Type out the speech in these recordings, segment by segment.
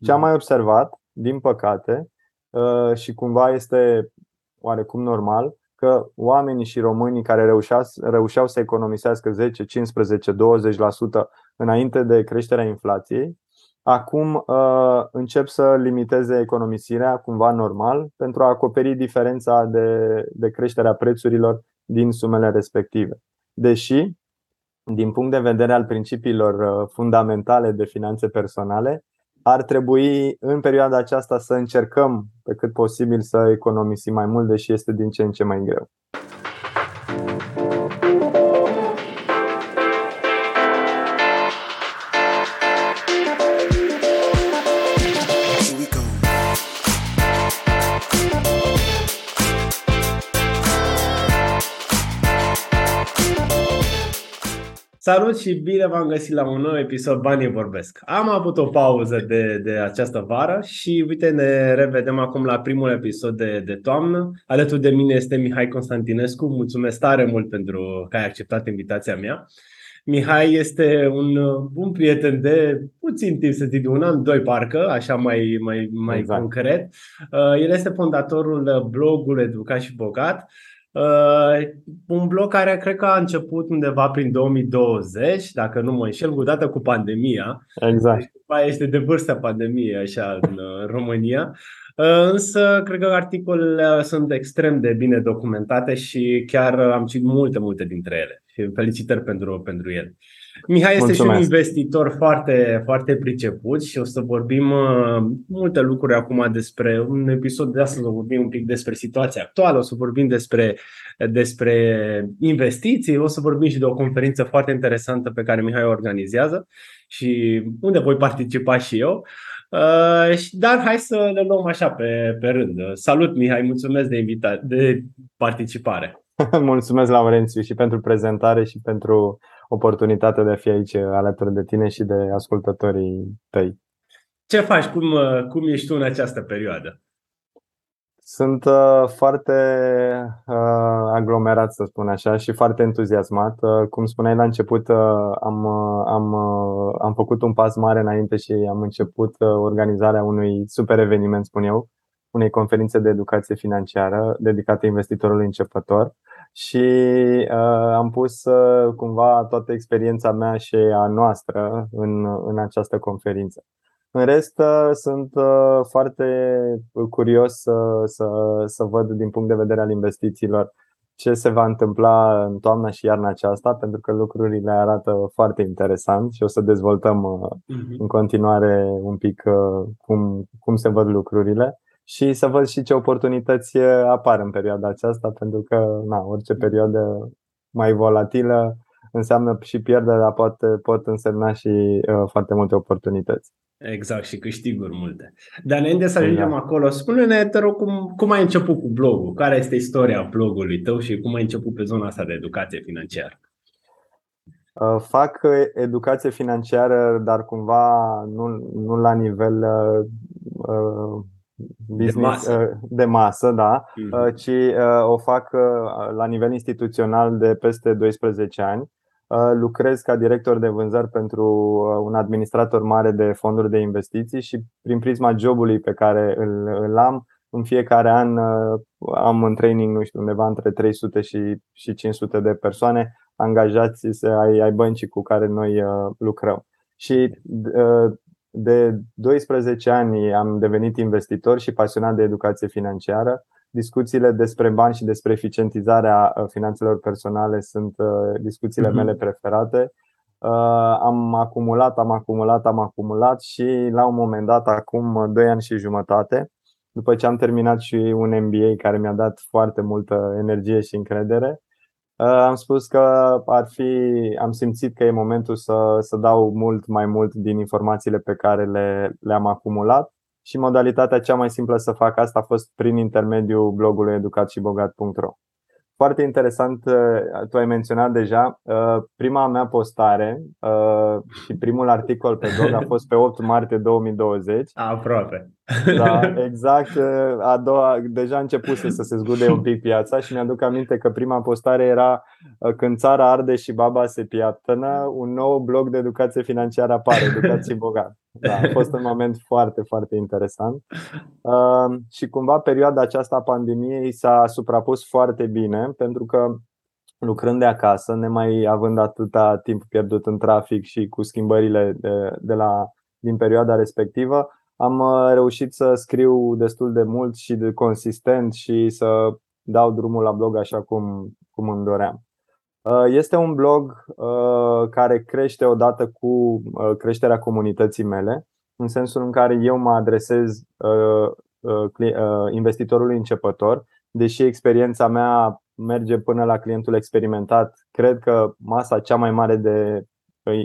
Ce am mai observat, din păcate, și cumva este oarecum normal, că oamenii și românii care reușeau, reușeau să economisească 10, 15, 20% înainte de creșterea inflației, acum uh, încep să limiteze economisirea cumva normal pentru a acoperi diferența de, de creșterea prețurilor din sumele respective. Deși, din punct de vedere al principiilor uh, fundamentale de finanțe personale, ar trebui în perioada aceasta să încercăm pe cât posibil să economisim mai mult, deși este din ce în ce mai greu. Salut și bine v-am găsit la un nou episod Banii Vorbesc. Am avut o pauză de, de această vară și uite ne revedem acum la primul episod de, de toamnă. Alături de mine este Mihai Constantinescu. Mulțumesc tare mult pentru că ai acceptat invitația mea. Mihai este un bun prieten de puțin timp, să zic, de un an, doi parcă, așa mai, mai, mai exact. concret. Uh, el este fondatorul blogului Educat și Bogat Uh, un blog care cred că a început undeva prin 2020, dacă nu mă înșel, cu dată cu pandemia. Exact. Deci, este de vârstă pandemie așa în uh, România. Uh, însă, cred că articolele sunt extrem de bine documentate și chiar am citit multe, multe dintre ele. Și felicitări pentru, pentru ele. Mihai este Mulțumesc. și un investitor foarte, foarte priceput și o să vorbim uh, multe lucruri acum despre un episod de astăzi, o să vorbim un pic despre situația actuală, o să vorbim despre, despre investiții, o să vorbim și de o conferință foarte interesantă pe care Mihai o organizează și unde voi participa și eu. Uh, dar hai să le luăm așa pe, pe rând. Salut Mihai, mulțumesc de, invita- de participare. mulțumesc Laurențiu și pentru prezentare și pentru oportunitatea de a fi aici alături de tine și de ascultătorii tăi. Ce faci? Cum, cum ești tu în această perioadă? Sunt uh, foarte uh, aglomerat, să spun așa, și foarte entuziasmat. Uh, cum spuneai la început, uh, am, uh, am, uh, am făcut un pas mare înainte și am început uh, organizarea unui super eveniment, spun eu, unei conferințe de educație financiară dedicate investitorului începător și uh, am pus uh, cumva toată experiența mea și a noastră în, în această conferință. În rest, uh, sunt uh, foarte curios să, să, să văd din punct de vedere al investițiilor ce se va întâmpla în toamna și iarna aceasta, pentru că lucrurile arată foarte interesant și o să dezvoltăm uh-huh. în continuare un pic uh, cum, cum se văd lucrurile și să văd și ce oportunități apar în perioada aceasta, pentru că na, orice perioadă mai volatilă înseamnă și pierdere, dar poate, pot însemna și uh, foarte multe oportunități. Exact, și câștiguri multe. Dar înainte să ajungem exact. acolo, spune-ne, te rog, cum, cum ai început cu blogul? Care este istoria blogului tău și cum ai început pe zona asta de educație financiară? Uh, fac educație financiară, dar cumva nu, nu la nivel uh, uh business de masă, uh, de masă da, mm-hmm. ci uh, o fac la nivel instituțional de peste 12 ani. Lucrez ca director de vânzări pentru un administrator mare de fonduri de investiții și prin prisma jobului pe care îl, îl am, în fiecare an am în training, nu știu, undeva între 300 și, și 500 de persoane angajați ai, ai băncii cu care noi lucrăm. Și de 12 ani am devenit investitor și pasionat de educație financiară. Discuțiile despre bani și despre eficientizarea uh, finanțelor personale sunt uh, discuțiile mhm. mele preferate. Uh, am acumulat, am acumulat, am acumulat și la un moment dat, acum 2 ani și jumătate, după ce am terminat și un MBA care mi-a dat foarte multă energie și încredere, Uh, am spus că ar fi, am simțit că e momentul să, să dau mult mai mult din informațiile pe care le, le-am acumulat și modalitatea cea mai simplă să fac asta a fost prin intermediul blogului educatșibogat.ro Foarte interesant, uh, tu ai menționat deja, uh, prima mea postare și primul articol pe blog a fost pe 8 martie 2020. Aproape. Da, exact. A doua, deja a început să se zgude un pic piața și mi-aduc aminte că prima postare era când țara arde și baba se piatănă, un nou blog de educație financiară apare, educație bogat. Da, a fost un moment foarte, foarte interesant. Uh, și cumva perioada aceasta a pandemiei s-a suprapus foarte bine pentru că lucrând de acasă, nemai având atâta timp pierdut în trafic și cu schimbările de, de la, din perioada respectivă, am uh, reușit să scriu destul de mult și de consistent și să dau drumul la blog așa cum, cum îmi doream. Uh, este un blog uh, care crește odată cu creșterea comunității mele, în sensul în care eu mă adresez investitorului începător, deși experiența mea merge până la clientul experimentat. Cred că masa cea mai mare de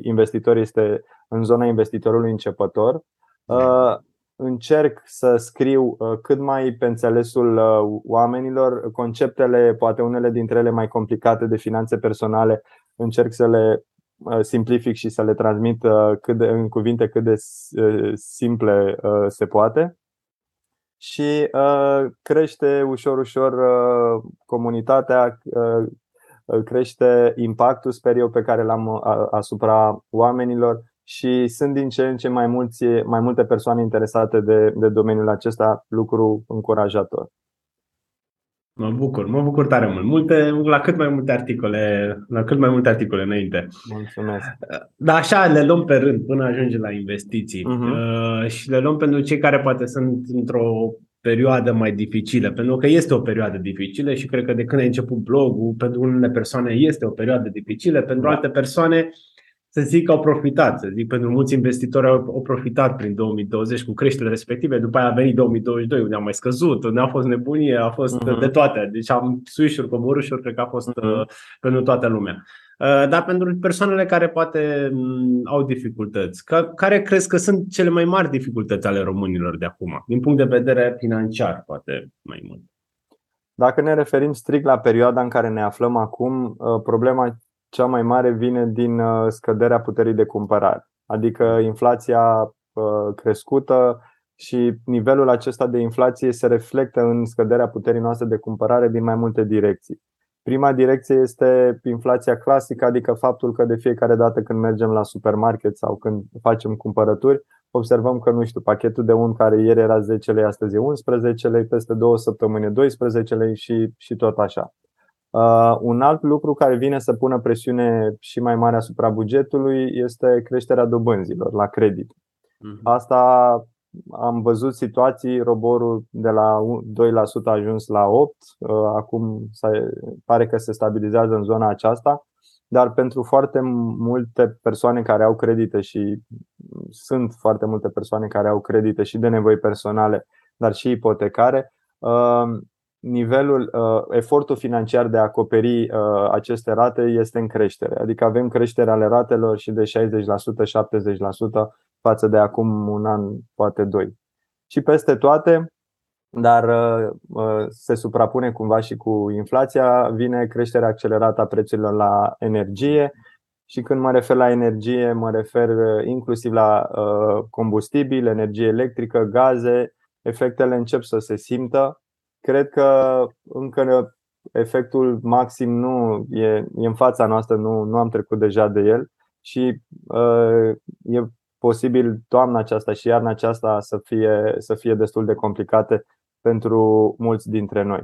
investitori este în zona investitorului începător. Uh, încerc să scriu uh, cât mai pe înțelesul uh, oamenilor conceptele, poate unele dintre ele mai complicate de finanțe personale, încerc să le simplific și să le transmit cât de, în cuvinte cât de simple se poate. Și crește ușor, ușor comunitatea, crește impactul, sper eu, pe care l-am asupra oamenilor și sunt din ce în ce mai, mulți, mai multe persoane interesate de, de domeniul acesta, lucru încurajator. Mă bucur, mă bucur tare mult. Multe, la cât mai multe articole, la cât mai multe articole înainte. Mulțumesc. Dar așa le luăm pe rând până ajunge la investiții. Uh-huh. și le luăm pentru cei care poate sunt într-o perioadă mai dificilă, pentru că este o perioadă dificilă și cred că de când ai început blogul, pentru unele persoane este o perioadă dificilă, pentru da. alte persoane să zic că au profitat, să zic, pentru mulți investitori au, au profitat prin 2020 cu creșterile respective, după aia a venit 2022 unde a mai scăzut, unde a fost nebunie, a fost uh-huh. de toate. Deci am suișuri, coborâșuri, cred că a fost uh-huh. uh, pentru toată lumea. Uh, dar pentru persoanele care poate um, au dificultăți, ca, care crezi că sunt cele mai mari dificultăți ale românilor de acum, din punct de vedere financiar, poate mai mult? Dacă ne referim strict la perioada în care ne aflăm acum, uh, problema cea mai mare vine din uh, scăderea puterii de cumpărare, adică inflația uh, crescută și nivelul acesta de inflație se reflectă în scăderea puterii noastre de cumpărare din mai multe direcții. Prima direcție este inflația clasică, adică faptul că de fiecare dată când mergem la supermarket sau când facem cumpărături, observăm că, nu știu, pachetul de un care ieri era 10 lei, astăzi e 11 lei, peste două săptămâni 12 lei și, și tot așa. Uh, un alt lucru care vine să pună presiune și mai mare asupra bugetului este creșterea dobânzilor la credit. Mhm. Asta am văzut situații, roborul de la 2% a ajuns la 8%, uh, acum pare că se stabilizează în zona aceasta, dar pentru foarte multe persoane care au credite și sunt foarte multe persoane care au credite și de nevoi personale, dar și ipotecare, uh, nivelul, uh, efortul financiar de a acoperi uh, aceste rate este în creștere. Adică avem creștere ale ratelor și de 60%-70% față de acum un an, poate doi. Și peste toate, dar uh, se suprapune cumva și cu inflația, vine creșterea accelerată a prețurilor la energie. Și când mă refer la energie, mă refer inclusiv la combustibil, energie electrică, gaze. Efectele încep să se simtă cred că încă efectul maxim nu e, e în fața noastră, nu, nu am trecut deja de el și uh, e posibil toamna aceasta și iarna aceasta să fie, să fie destul de complicate pentru mulți dintre noi.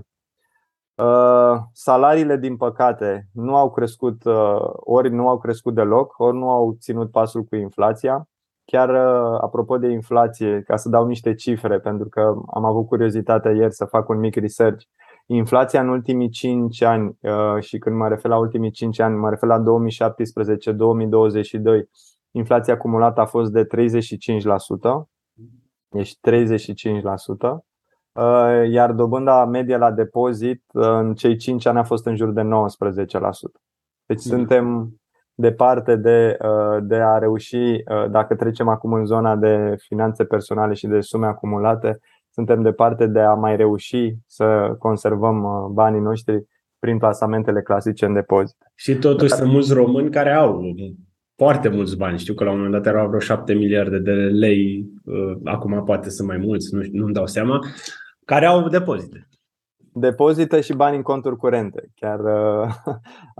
Uh, salariile, din păcate, nu au crescut, uh, ori nu au crescut deloc, ori nu au ținut pasul cu inflația. Chiar uh, apropo de inflație, ca să dau niște cifre, pentru că am avut curiozitatea ieri să fac un mic research. Inflația în ultimii 5 ani, uh, și când mă refer la ultimii 5 ani, mă refer la 2017-2022, inflația acumulată a fost de 35%, deci 35%, uh, iar dobânda medie la depozit în cei 5 ani a fost în jur de 19%. Deci mm. suntem departe de, uh, de a reuși, uh, dacă trecem acum în zona de finanțe personale și de sume acumulate, suntem departe de a mai reuși să conservăm uh, banii noștri prin plasamentele clasice în depozit. Și totuși Dar... sunt mulți români care au foarte mulți bani. Știu că la un moment dat erau vreo 7 miliarde de lei, uh, acum poate sunt mai mulți, nu, nu-mi dau seama, care au depozite. Depozite și bani în conturi curente. Chiar uh,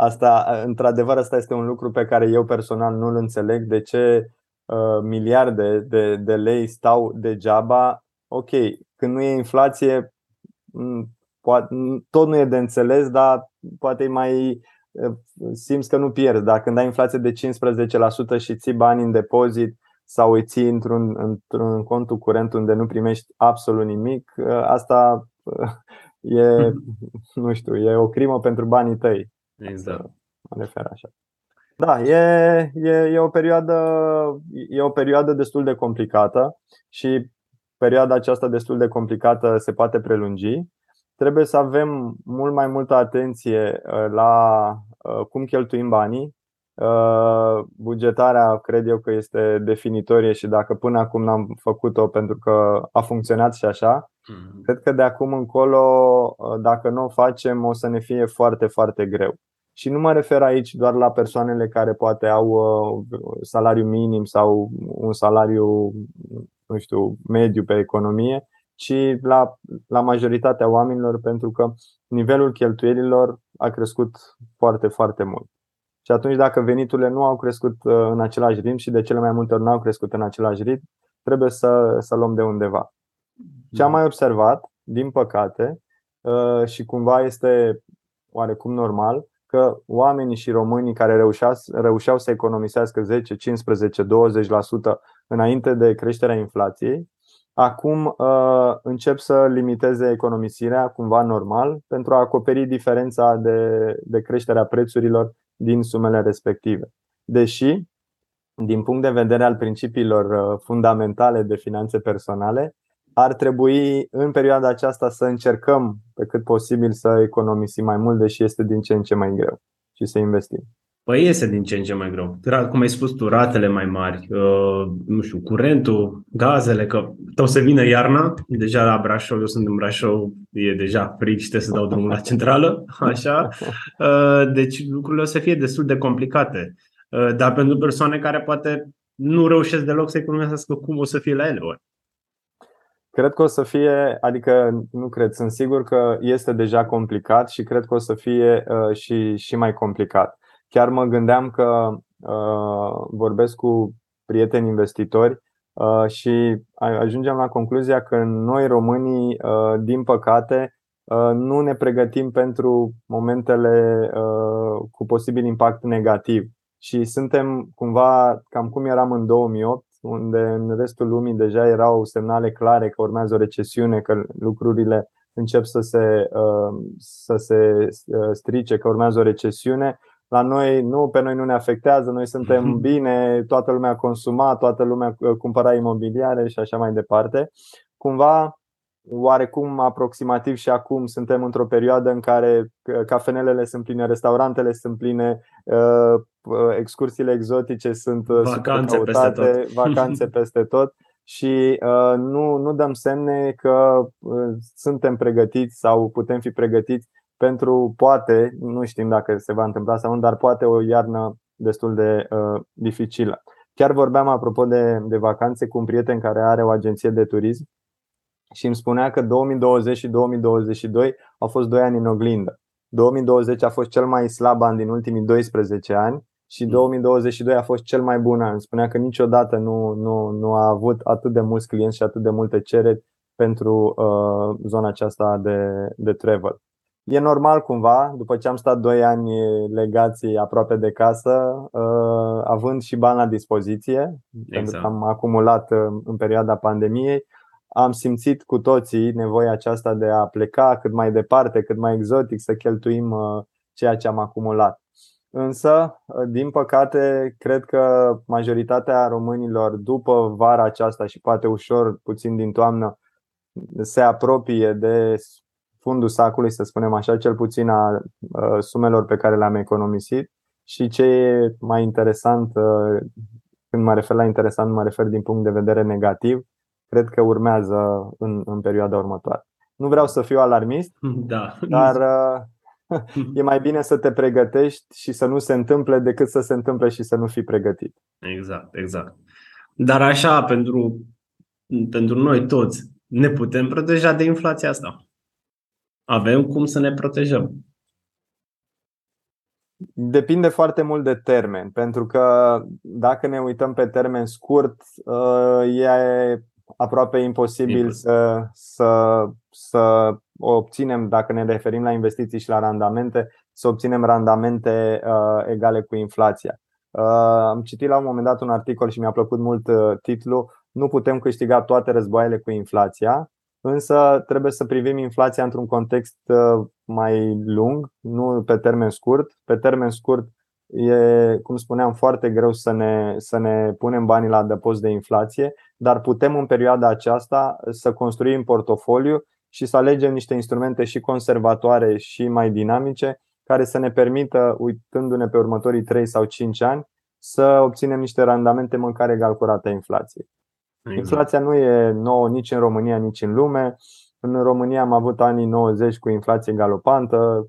asta, într-adevăr, asta este un lucru pe care eu personal nu-l înțeleg. De ce uh, miliarde de, de lei stau degeaba? Ok, când nu e inflație, poate, tot nu e de înțeles, dar poate e mai simți că nu pierzi. Dar când ai inflație de 15% și ții bani în depozit sau îi ții într-un, într-un contul curent unde nu primești absolut nimic, asta e, nu știu, e o crimă pentru banii tăi. Exact. Mă refer așa. Da, e, e, e, o perioadă, e o perioadă destul de complicată și perioada aceasta destul de complicată se poate prelungi trebuie să avem mult mai multă atenție uh, la uh, cum cheltuim banii. Uh, bugetarea cred eu că este definitorie și dacă până acum n-am făcut-o pentru că a funcționat și așa, mm-hmm. cred că de acum încolo, dacă nu o facem, o să ne fie foarte, foarte greu. Și nu mă refer aici doar la persoanele care poate au salariu minim sau un salariu, nu știu, mediu pe economie, ci la, la majoritatea oamenilor, pentru că nivelul cheltuielilor a crescut foarte, foarte mult. Și atunci, dacă veniturile nu au crescut uh, în același ritm și de cele mai multe ori nu au crescut în același ritm, trebuie să, să luăm de undeva. Ce am mai observat, din păcate, uh, și cumva este oarecum normal, că oamenii și românii care reușeau, reușeau să economisească 10, 15, 20% înainte de creșterea inflației, Acum uh, încep să limiteze economisirea cumva normal pentru a acoperi diferența de, de creșterea prețurilor din sumele respective. Deși, din punct de vedere al principiilor uh, fundamentale de finanțe personale, ar trebui în perioada aceasta să încercăm pe cât posibil să economisim mai mult, deși este din ce în ce mai greu și să investim. Păi iese din ce în ce mai greu. Cum ai spus tu, ratele mai mari, uh, nu știu, curentul, gazele, că o să vină iarna, deja la Brașov, eu sunt în Brașov, e deja frig și trebuie să dau drumul la centrală, așa. Uh, deci lucrurile o să fie destul de complicate. Uh, dar pentru persoane care poate nu reușesc deloc să economisească, cum o să fie la ele ori? Cred că o să fie, adică nu cred, sunt sigur că este deja complicat și cred că o să fie uh, și, și mai complicat. Chiar mă gândeam că uh, vorbesc cu prieteni investitori uh, și ajungem la concluzia că noi românii, uh, din păcate, uh, nu ne pregătim pentru momentele uh, cu posibil impact negativ. Și suntem cumva cam cum eram în 2008, unde în restul lumii deja erau semnale clare că urmează o recesiune, că lucrurile încep să se, uh, să se strice, că urmează o recesiune la noi nu, pe noi nu ne afectează, noi suntem mhm. bine, toată lumea consuma, toată lumea uh, cumpăra imobiliare și așa mai departe. Cumva, oarecum aproximativ și acum suntem într-o perioadă în care uh, cafenelele sunt pline, restaurantele sunt pline, uh, excursiile exotice sunt vacanțe căutate, peste tot. vacanțe peste tot și nu, nu dăm semne că suntem pregătiți sau putem fi pregătiți pentru poate, nu știm dacă se va întâmpla sau nu, dar poate o iarnă destul de uh, dificilă. Chiar vorbeam apropo de, de vacanțe cu un prieten care are o agenție de turism și îmi spunea că 2020 și 2022 au fost doi ani în oglindă. 2020 a fost cel mai slab an din ultimii 12 ani și 2022 a fost cel mai bun an. Spunea că niciodată nu, nu, nu a avut atât de mulți clienți și atât de multe cereri pentru uh, zona aceasta de, de travel. E normal cumva, după ce am stat 2 ani legați aproape de casă, uh, având și bani la dispoziție, exact. pentru că am acumulat uh, în perioada pandemiei, am simțit cu toții nevoia aceasta de a pleca cât mai departe, cât mai exotic, să cheltuim uh, ceea ce am acumulat. Însă, din păcate, cred că majoritatea românilor după vara aceasta și poate ușor puțin din toamnă se apropie de fundul sacului, să spunem așa, cel puțin a sumelor pe care le-am economisit și ce e mai interesant, când mă refer la interesant, mă refer din punct de vedere negativ, cred că urmează în, în perioada următoare. Nu vreau să fiu alarmist, da. dar e mai bine să te pregătești și să nu se întâmple decât să se întâmple și să nu fii pregătit. Exact, exact. Dar așa, pentru, pentru noi toți, ne putem proteja de inflația asta. Avem cum să ne protejăm. Depinde foarte mult de termen, pentru că dacă ne uităm pe termen scurt, uh, e aproape imposibil să, să, să obținem, dacă ne referim la investiții și la randamente, să obținem randamente uh, egale cu inflația. Uh, am citit la un moment dat un articol și mi-a plăcut mult titlul Nu putem câștiga toate războaiele cu inflația, însă trebuie să privim inflația într-un context mai lung, nu pe termen scurt. Pe termen scurt e, cum spuneam, foarte greu să ne, să ne punem banii la adăpost de inflație, dar putem în perioada aceasta să construim portofoliu și să alegem niște instrumente și conservatoare și mai dinamice care să ne permită, uitându-ne pe următorii 3 sau 5 ani, să obținem niște randamente măcar egal cu rata inflației. Exact. Inflația nu e nouă nici în România, nici în lume. În România am avut anii 90 cu inflație galopantă,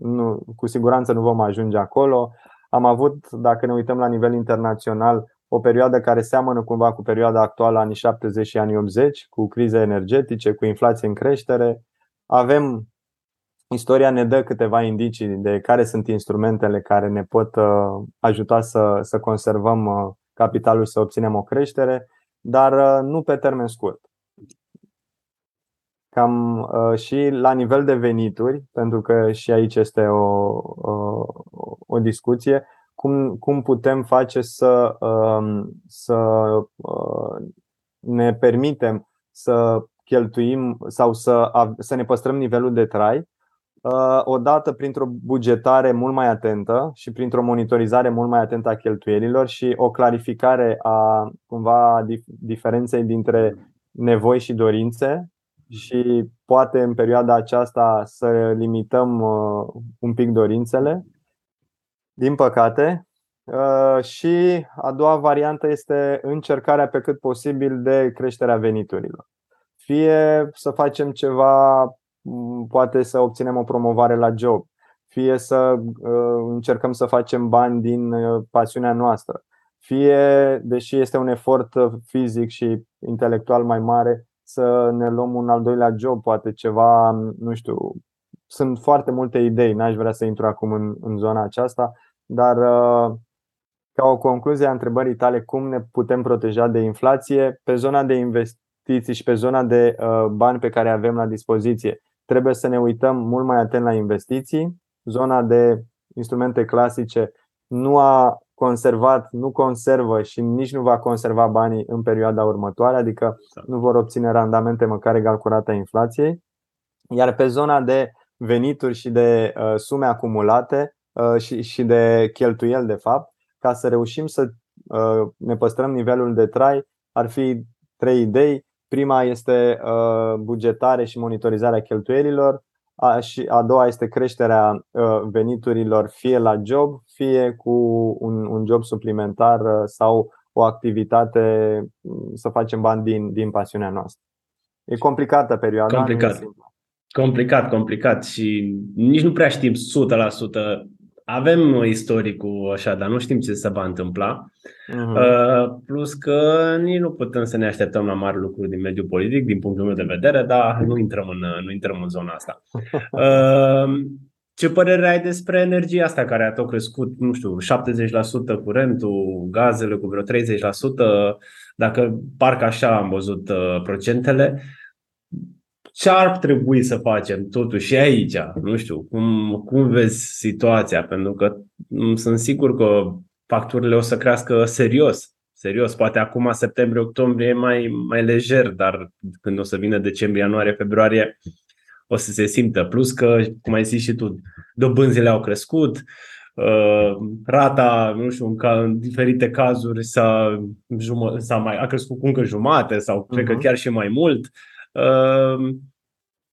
nu, cu siguranță nu vom ajunge acolo. Am avut, dacă ne uităm la nivel internațional, o perioadă care seamănă cumva cu perioada actuală, anii 70 și anii 80, cu crize energetice, cu inflație în creștere. Avem, istoria ne dă câteva indicii de care sunt instrumentele care ne pot uh, ajuta să, să conservăm uh, capitalul și să obținem o creștere, dar uh, nu pe termen scurt. Cam uh, și la nivel de venituri, pentru că și aici este o, o, o discuție, cum, cum putem face să, um, să uh, ne permitem să cheltuim sau să, să ne păstrăm nivelul de trai, uh, odată printr-o bugetare mult mai atentă și printr-o monitorizare mult mai atentă a cheltuielilor și o clarificare a cumva diferenței dintre nevoi și dorințe și poate în perioada aceasta să limităm uh, un pic dorințele, din păcate. Uh, și a doua variantă este încercarea pe cât posibil de creșterea veniturilor. Fie să facem ceva, poate să obținem o promovare la job, fie să uh, încercăm să facem bani din pasiunea noastră, fie, deși este un efort fizic și intelectual mai mare, să ne luăm un al doilea job, poate ceva, nu știu, sunt foarte multe idei, n-aș vrea să intru acum în, în zona aceasta, dar uh, ca o concluzie a întrebării tale, cum ne putem proteja de inflație, pe zona de investiții și pe zona de uh, bani pe care avem la dispoziție, trebuie să ne uităm mult mai atent la investiții. Zona de instrumente clasice nu a conservat, nu conservă și nici nu va conserva banii în perioada următoare, adică exact. nu vor obține randamente măcar egal cu rata inflației. Iar pe zona de venituri și de uh, sume acumulate uh, și, și de cheltuieli, de fapt, ca să reușim să uh, ne păstrăm nivelul de trai, ar fi trei idei. Prima este uh, bugetare și monitorizarea cheltuielilor, a, și a doua este creșterea uh, veniturilor fie la job, fie cu un, un job suplimentar uh, sau o activitate mm, să facem bani din, din pasiunea noastră. E complicată perioada. Complicat. Complicat, complicat și nici nu prea știm 100% avem istoricul așa, dar nu știm ce se va întâmpla. Uh-huh. Uh, plus că nici nu putem să ne așteptăm la mari lucruri din mediul politic, din punctul meu de vedere, dar nu intrăm în, nu intrăm în zona asta. Uh, ce părere ai despre energia asta care a tot crescut, nu știu, 70% curentul, gazele cu vreo 30%, dacă parcă așa am văzut uh, procentele, ce ar trebui să facem totuși aici? Nu știu, cum, cum vezi situația? Pentru că mm, sunt sigur că facturile o să crească serios. Serios, poate acum septembrie-octombrie e mai, mai lejer, dar când o să vină decembrie, ianuarie, februarie, o să se simtă. Plus că, cum ai zis și tu, dobânzile au crescut, uh, rata, nu știu, în, ca, în diferite cazuri s-a, s-a mai, a crescut cu încă jumate sau uh-huh. cred că mhm. chiar și mai mult. Uh,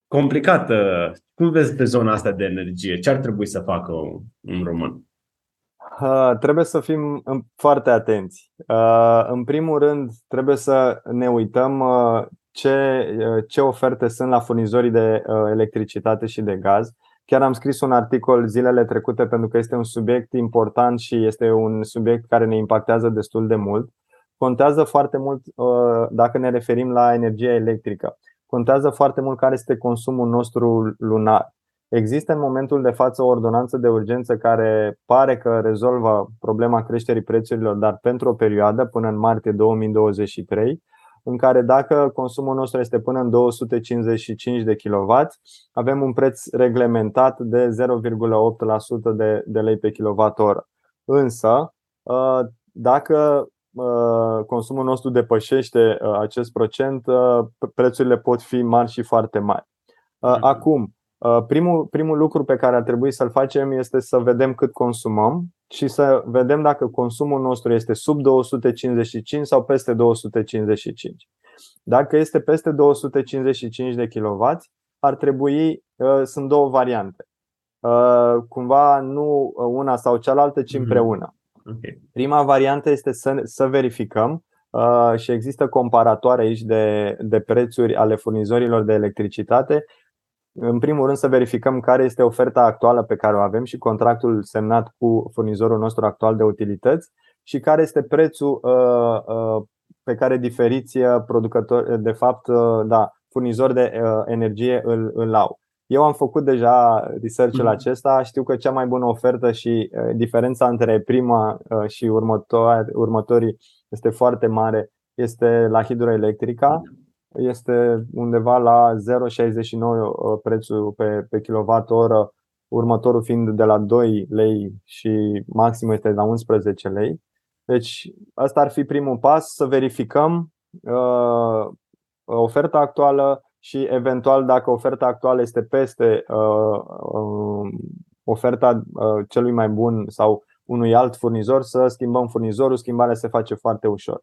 complicată. Cum vezi pe zona asta de energie? Ce ar trebui să facă un român? Uh, trebuie să fim foarte atenți. Uh, în primul rând, trebuie să ne uităm uh, ce, ce oferte sunt la furnizorii de electricitate și de gaz Chiar am scris un articol zilele trecute pentru că este un subiect important și este un subiect care ne impactează destul de mult. Contează foarte mult uh, dacă ne referim la energia electrică. Contează foarte mult care este consumul nostru lunar. Există în momentul de față o ordonanță de urgență care pare că rezolvă problema creșterii prețurilor, dar pentru o perioadă până în martie 2023 în care dacă consumul nostru este până în 255 de kW, avem un preț reglementat de 0,8% de, de lei pe kWh. Însă, uh, dacă uh, consumul nostru depășește uh, acest procent, prețurile pot fi mari și foarte mari. Mhm. Acum, primul, primul lucru pe care ar trebui să-l facem este să vedem cât consumăm și să vedem dacă consumul nostru este sub 255 sau peste 255. Dacă este peste 255 de kW, ar trebui, uh, sunt două variante. Uh, cumva nu una sau cealaltă, ci mhm. Împreună. Prima variantă este să, să verificăm uh, și există comparatoare aici de, de prețuri ale furnizorilor de electricitate în primul rând să verificăm care este oferta actuală pe care o avem și contractul semnat cu furnizorul nostru actual de utilități și care este prețul uh, uh, pe care diferiți uh, producători, de fapt, da, furnizori de energie îl, îl au. Eu am făcut deja research-ul mm-hmm. acesta, știu că cea mai bună ofertă și diferența între prima și următorii este foarte mare, este la hidroelectrica. Mm-hmm este undeva la 0,69 uh, prețul pe, pe kWh, următorul fiind de la 2 lei și maximul este la 11 lei. Deci asta ar fi primul pas, să verificăm uh, oferta actuală și eventual dacă oferta actuală este peste uh, uh, oferta uh, celui mai bun sau unui alt furnizor, să schimbăm furnizorul, schimbarea se face foarte ușor.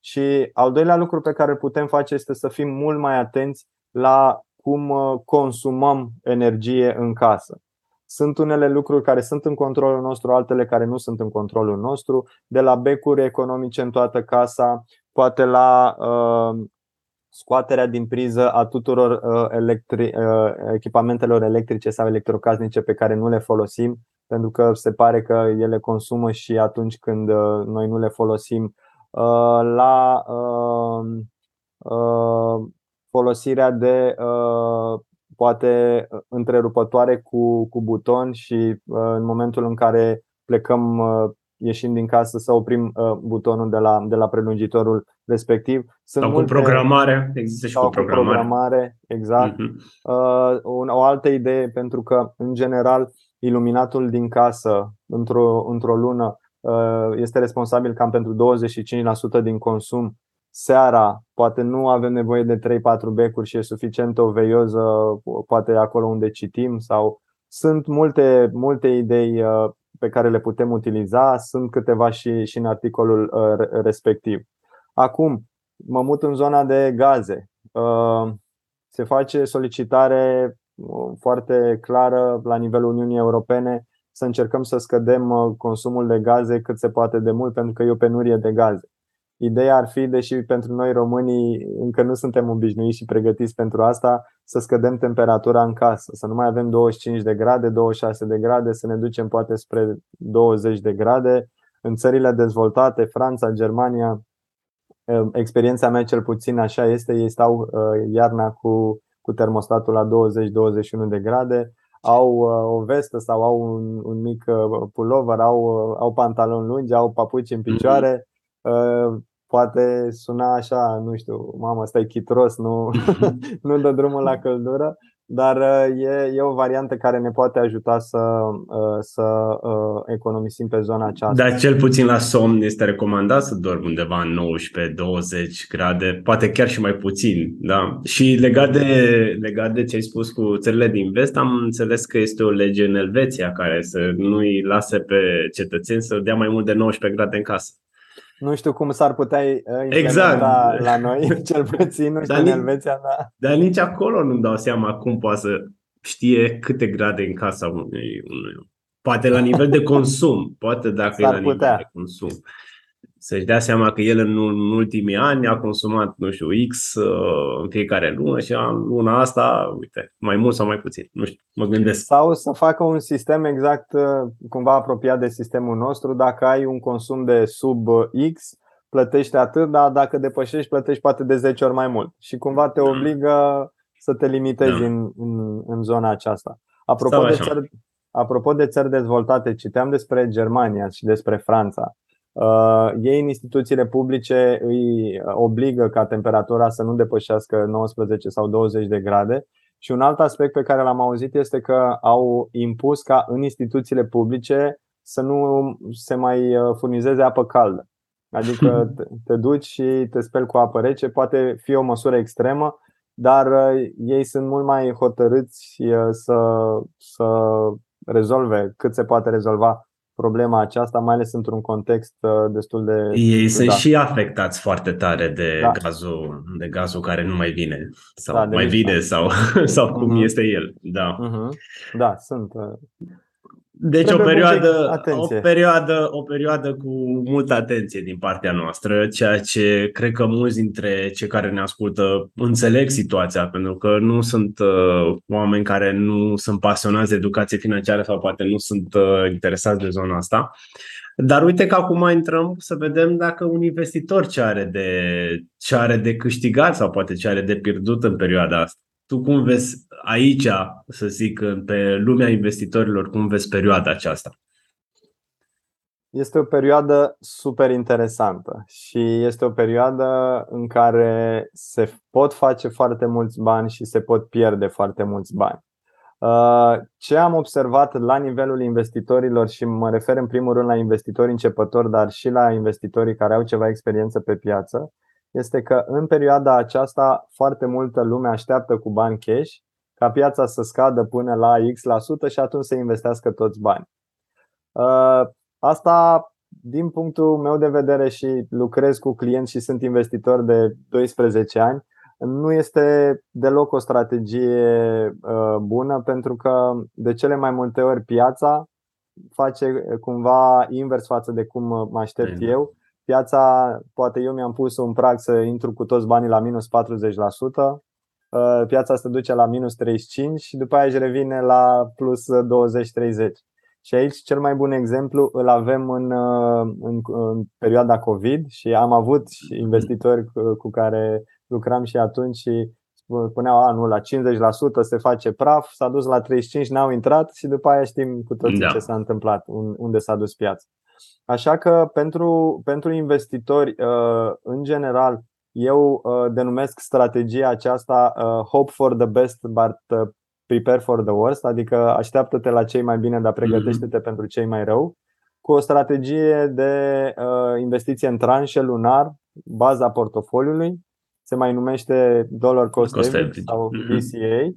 Și al doilea lucru pe care îl putem face este să fim mult mai atenți la cum uh, consumăm energie în casă. Sunt unele lucruri care sunt în controlul nostru, altele care nu sunt în controlul nostru, de la becuri economice în toată casa, poate la uh, scoaterea din priză a tuturor uh, electri- uh, echipamentelor electrice sau electrocasnice pe care nu le folosim, pentru că se pare că ele consumă și atunci când uh, noi nu le folosim. Uh, la uh, uh, folosirea de poate întrerupătoare cu, cu buton și în momentul în care plecăm ieșind din casă să oprim butonul de la, de la prelungitorul respectiv. Sunt sau multe, cu programare, există și cu programare. Cu programare exact. Uh-huh. o altă idee, pentru că, în general, iluminatul din casă într-o, într-o lună Uh, este responsabil cam pentru 25% din consum. Seara, poate nu avem nevoie de 3-4 becuri și e suficient o veioză, poate acolo unde citim sau sunt multe, multe idei uh, pe care le putem utiliza, sunt câteva și, și în articolul uh, respectiv. Acum, mă mut în zona de gaze. Se face solicitare foarte clară la nivelul Uniunii Europene să încercăm să scădem uh, consumul de gaze cât se poate de mult, pentru că e o penurie de gaze. Ideea ar fi, deși pentru noi românii încă nu suntem obișnuiți și pregătiți pentru asta, să scădem temperatura în casă, să nu mai avem 25 de grade, 26 de grade, să ne ducem poate spre 20 de grade. În țările dezvoltate, Franța, Germania, uh, experiența mea cel puțin așa este, ei stau uh, iarna cu, cu termostatul la 20-21 de grade au uh, o vestă sau au un, un mic uh, pullover, au, uh, au pantaloni lungi, au papuci în mhm. picioare. Mm-hmm. Poate suna așa, nu știu, mamă, stai chitros, nu, nu dă drumul la căldură, dar e, e o variantă care ne poate ajuta să, să economisim pe zona aceasta. Dar cel puțin la somn este recomandat să dormi undeva în 19-20 grade, poate chiar și mai puțin. Da? Și legat de, legat de ce ai spus cu țările din vest, am înțeles că este o lege în Elveția care să nu-i lase pe cetățeni să dea mai mult de 19 grade în casă. Nu știu cum s-ar putea uh, implementa exact. la noi, cel puțin, nu știu dar în Elveția, da. Dar nici acolo nu-mi dau seama cum poate să știe câte grade în casa unui, unui Poate la nivel de consum, poate dacă s-ar e la putea. nivel de consum. Să-și dea seama că el în ultimii ani a consumat, nu știu, X uh, în fiecare lună și în luna asta, uite, mai mult sau mai puțin. Nu știu, mă gândesc. Sau să facă un sistem exact uh, cumva apropiat de sistemul nostru. Dacă ai un consum de sub X, plătești atât, dar dacă depășești, plătești poate de 10 ori mai mult. Și cumva te da. obligă să te limitezi da. în, în, în zona aceasta. Apropo de, țări, apropo de țări dezvoltate, citeam despre Germania și despre Franța. Uh, ei în instituțiile publice îi obligă ca temperatura să nu depășească 19 sau 20 de grade. Și un alt aspect pe care l-am auzit este că au impus ca în instituțiile publice să nu se mai uh, furnizeze apă caldă. Adică te duci și te speli cu apă rece, poate fi o măsură extremă, dar uh, ei sunt mult mai hotărâți uh, să, să rezolve cât se poate rezolva problema aceasta, mai ales într-un context uh, destul de. Ei sunt și afectați foarte tare de, da. gazul, de gazul care nu mai vine. Sau da, mai vine, sau, sau cum uh-huh. este el. Da. Uh-huh. Da, sunt. Deci o perioadă, o, perioadă, o perioadă cu multă atenție din partea noastră, ceea ce cred că mulți dintre cei care ne ascultă înțeleg situația, pentru că nu sunt uh, oameni care nu sunt pasionați de educație financiară sau poate nu sunt uh, interesați de zona asta. Dar uite că acum intrăm să vedem dacă un investitor ce are de, ce are de câștigat sau poate ce are de pierdut în perioada asta tu cum vezi aici, să zic, pe lumea investitorilor, cum vezi perioada aceasta? Este o perioadă super interesantă și este o perioadă în care se pot face foarte mulți bani și se pot pierde foarte mulți bani. Uh, ce am observat la nivelul investitorilor și mă refer în primul rând la investitori începători, dar și la investitorii care au ceva experiență pe piață, este că în perioada aceasta foarte multă lume așteaptă cu bani cash ca piața să scadă până la X% la sută și atunci să investească toți bani. Uh, asta, din punctul meu de vedere și lucrez cu clienți și sunt investitor de 12 ani, nu este deloc o strategie uh, bună pentru că de cele mai multe ori piața face cumva invers față de cum mă aștept eu Piața, poate eu mi-am pus un prag să intru cu toți banii la minus 40%, uh, piața se duce la minus 35 și după aia își revine la plus 20-30. Și aici cel mai bun exemplu îl avem în, uh, în, în perioada COVID și am avut investitori cu, cu care lucram și atunci și spuneau, a, nu, la 50% se face praf, s-a dus la 35, n-au intrat și după aia știm cu toții da. ce s-a întâmplat, unde s-a dus piața. Așa că pentru, pentru investitori, uh, în general, eu uh, denumesc strategia aceasta uh, Hope for the best, but prepare for the worst, adică așteaptă-te la cei mai bine, dar pregătește-te mm-hmm. pentru cei mai rău, cu o strategie de investiție în tranșe lunar, baza portofoliului, se mai numește dollar cost, cost average sau DCA. Mm-hmm.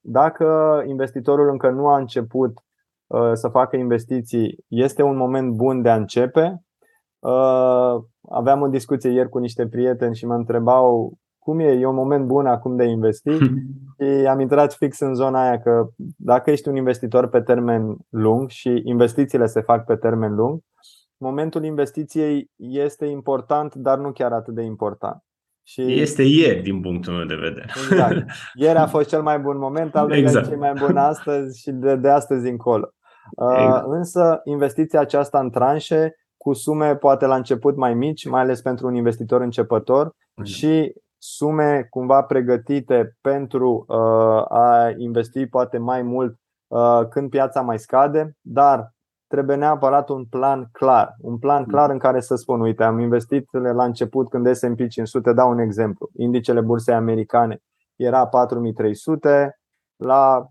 Dacă investitorul încă nu a început Uh, să facă investiții, este un moment bun de a începe. Uh, aveam o discuție ieri cu niște prieteni și mă întrebau cum e, e un moment bun acum de a investi și am intrat fix în zona aia că dacă ești un investitor pe termen lung și investițiile se fac pe termen lung, momentul investiției este important, dar nu chiar atât de important. Și este ieri, din punctul meu de vedere. Exact. Ieri a fost cel mai bun moment, al exact. cel mai bun astăzi și de, de astăzi încolo. Uh, exact. Însă, investiția aceasta în tranșe, cu sume poate la început mai mici, mai ales pentru un investitor începător, exact. și sume cumva pregătite pentru uh, a investi poate mai mult uh, când piața mai scade, dar trebuie neapărat un plan clar. Un plan mm. clar în care să spun, uite, am investit la început când S&P 500, dau un exemplu, indicele bursei americane era 4300, la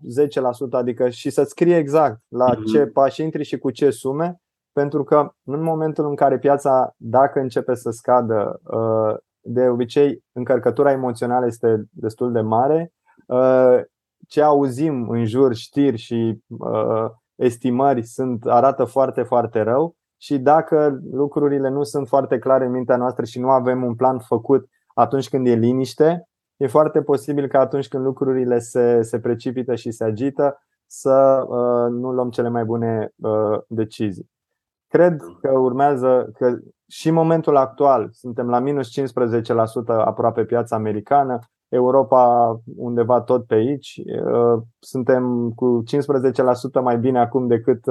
10%, adică și să scrie exact la mm-hmm. ce pași intri și cu ce sume, pentru că în momentul în care piața, dacă începe să scadă, uh, de obicei încărcătura emoțională este destul de mare. Uh, ce auzim în jur, știri și uh, estimări sunt, arată foarte, foarte rău și dacă lucrurile nu sunt foarte clare în mintea noastră și nu avem un plan făcut atunci când e liniște, e foarte posibil că atunci când lucrurile se, se precipită și se agită să uh, nu luăm cele mai bune uh, decizii. cred că urmează că și în momentul actual suntem la minus 15% aproape piața americană, Europa undeva tot pe aici. Suntem cu 15% mai bine acum decât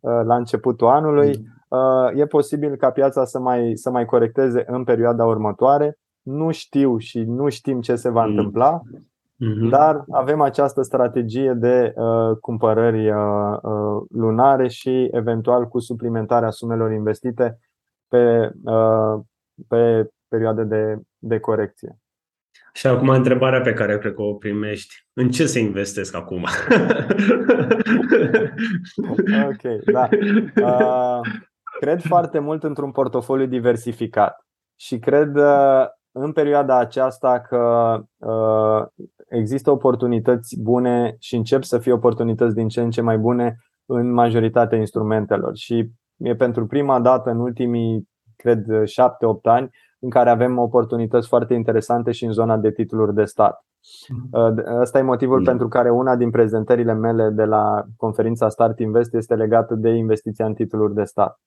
la începutul anului. Mm. E posibil ca piața să mai, să mai corecteze în perioada următoare. Nu știu și nu știm ce se va mm. întâmpla, mm-hmm. dar avem această strategie de uh, cumpărări uh, lunare și eventual cu suplimentarea sumelor investite pe, uh, pe perioade de, de corecție. Și acum întrebarea pe care cred că o primești. În ce să investesc acum? ok, da. Uh, cred foarte mult într-un portofoliu diversificat și cred uh, în perioada aceasta că uh, există oportunități bune și încep să fie oportunități din ce în ce mai bune în majoritatea instrumentelor și e pentru prima dată în ultimii, cred, 7-8 ani în care avem oportunități foarte interesante și în zona de titluri de stat. Ăsta mhm. e motivul mm. pentru care una din prezentările mele de la conferința Start Invest este legată de investiția în titluri de stat.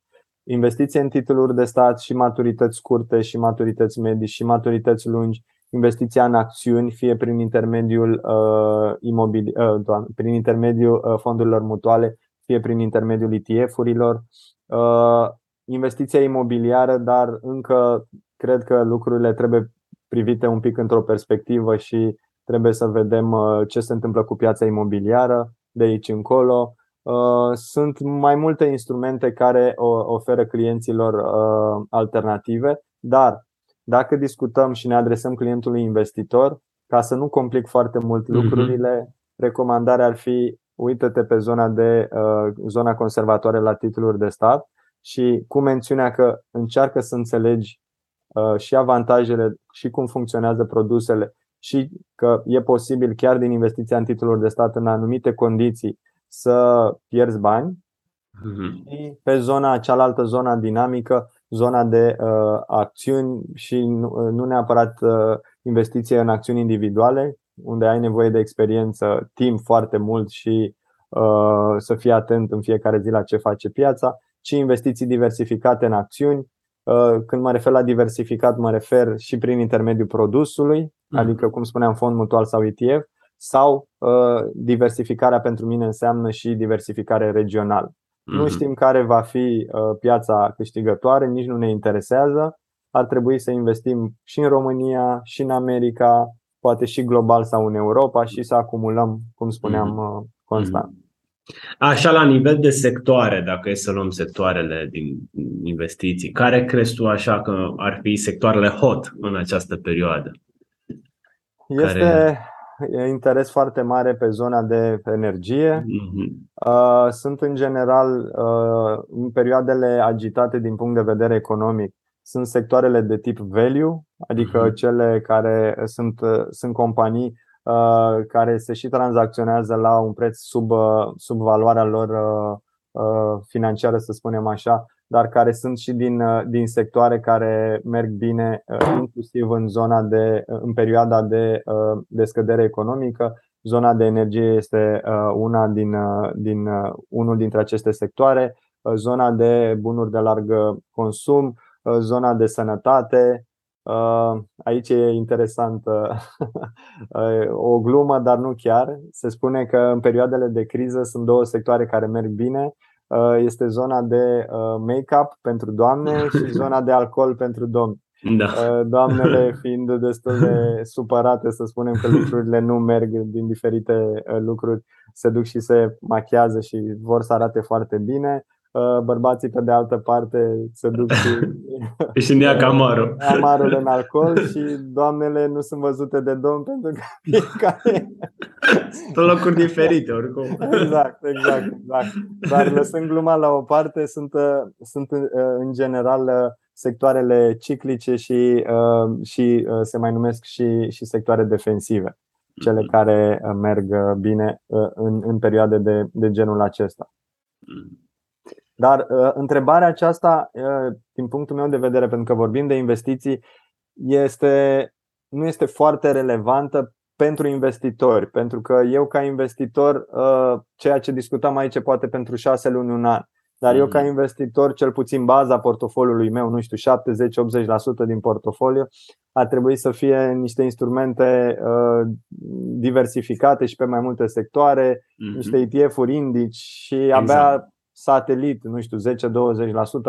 Investiție în titluri de stat și maturități scurte și maturități medii și maturități lungi, investiția în acțiuni, fie prin intermediul uh, imobili, uh, doamne, prin intermediul uh, fondurilor mutuale, fie prin intermediul ETF-urilor, uh, investiția imobiliară, dar încă cred că lucrurile trebuie privite un pic într-o perspectivă și trebuie să vedem uh, ce se întâmplă cu piața imobiliară de aici încolo. Uh, sunt mai multe instrumente care oferă clienților uh, alternative, dar dacă discutăm și ne adresăm clientului investitor, ca să nu complic foarte mult mhm. lucrurile, recomandarea ar fi uită-te pe zona de zona conservatoare la titluri de stat și cu mențiunea că încearcă să înțelegi Uh, și avantajele și cum funcționează produsele și că e posibil chiar din investiția în titluri de stat în anumite condiții să pierzi bani. Uh-huh. Și pe zona cealaltă, zona dinamică, zona de uh, acțiuni și nu, uh, nu neapărat uh, investiție în acțiuni individuale, unde ai nevoie de experiență, timp foarte mult și uh, să fii atent în fiecare zi la ce face piața, ci investiții diversificate în acțiuni, Uh, când mă refer la diversificat, mă refer și prin intermediul produsului, mm. adică, cum spuneam, fond mutual sau ETF, sau uh, diversificarea pentru mine înseamnă și diversificare regională. Mm-hmm. Nu știm care va fi uh, piața câștigătoare, nici nu ne interesează. Ar trebui să investim și în România, și în America, poate și global sau în Europa și să acumulăm, cum spuneam, mm-hmm. constant. Mm-hmm. Așa, la nivel de sectoare, dacă e să luăm sectoarele din investiții, care crezi tu așa că ar fi sectoarele hot în această perioadă? Este care... interes foarte mare pe zona de energie. Mm-hmm. Sunt în general uh, în perioadele agitate din punct de vedere economic. Sunt sectoarele de tip value, adică mm-hmm. cele care sunt, uh, sunt companii Uh, care se și tranzacționează la un preț sub, uh, sub valoarea lor uh, financiară, să spunem așa, dar care sunt și din, din sectoare care merg bine, inclusiv în zona de, în perioada de, de scădere economică. Zona de energie este una din, din unul dintre aceste sectoare, zona de bunuri de larg consum, zona de sănătate, Uh, aici e interesant uh, o glumă, dar nu chiar. Se spune că în perioadele de criză sunt două sectoare care merg bine. Uh, este zona de make-up pentru doamne și zona de alcool pentru domni. Da. Doamnele fiind destul de supărate să spunem că lucrurile nu merg din diferite lucruri, se duc și se machiază și vor să arate foarte bine Uh, bărbații pe de altă parte se duc și și în ia amarul. amarul în alcool și doamnele nu sunt văzute de domn pentru că fiecare sunt locuri diferite oricum. Exact, exact, exact. Dar lăsând gluma la o parte, sunt, uh, sunt uh, în general sectoarele ciclice și, și se mai numesc și, și sectoare defensive, cele mm-hmm. care merg bine în, în perioade de, de genul acesta. Mm-hmm. Dar uh, întrebarea aceasta, uh, din punctul meu de vedere, pentru că vorbim de investiții, este, nu este foarte relevantă pentru investitori. Pentru că eu, ca investitor, uh, ceea ce discutam aici poate pentru șase luni, un an. Dar eu ca mhm. investitor, cel puțin baza portofoliului meu, nu știu, 70-80% din portofoliu, ar trebui să fie niște instrumente uh, diversificate și pe mai multe sectoare, mm-hmm. niște ETF-uri indici și abia exact. Satelit, nu știu, 10-20%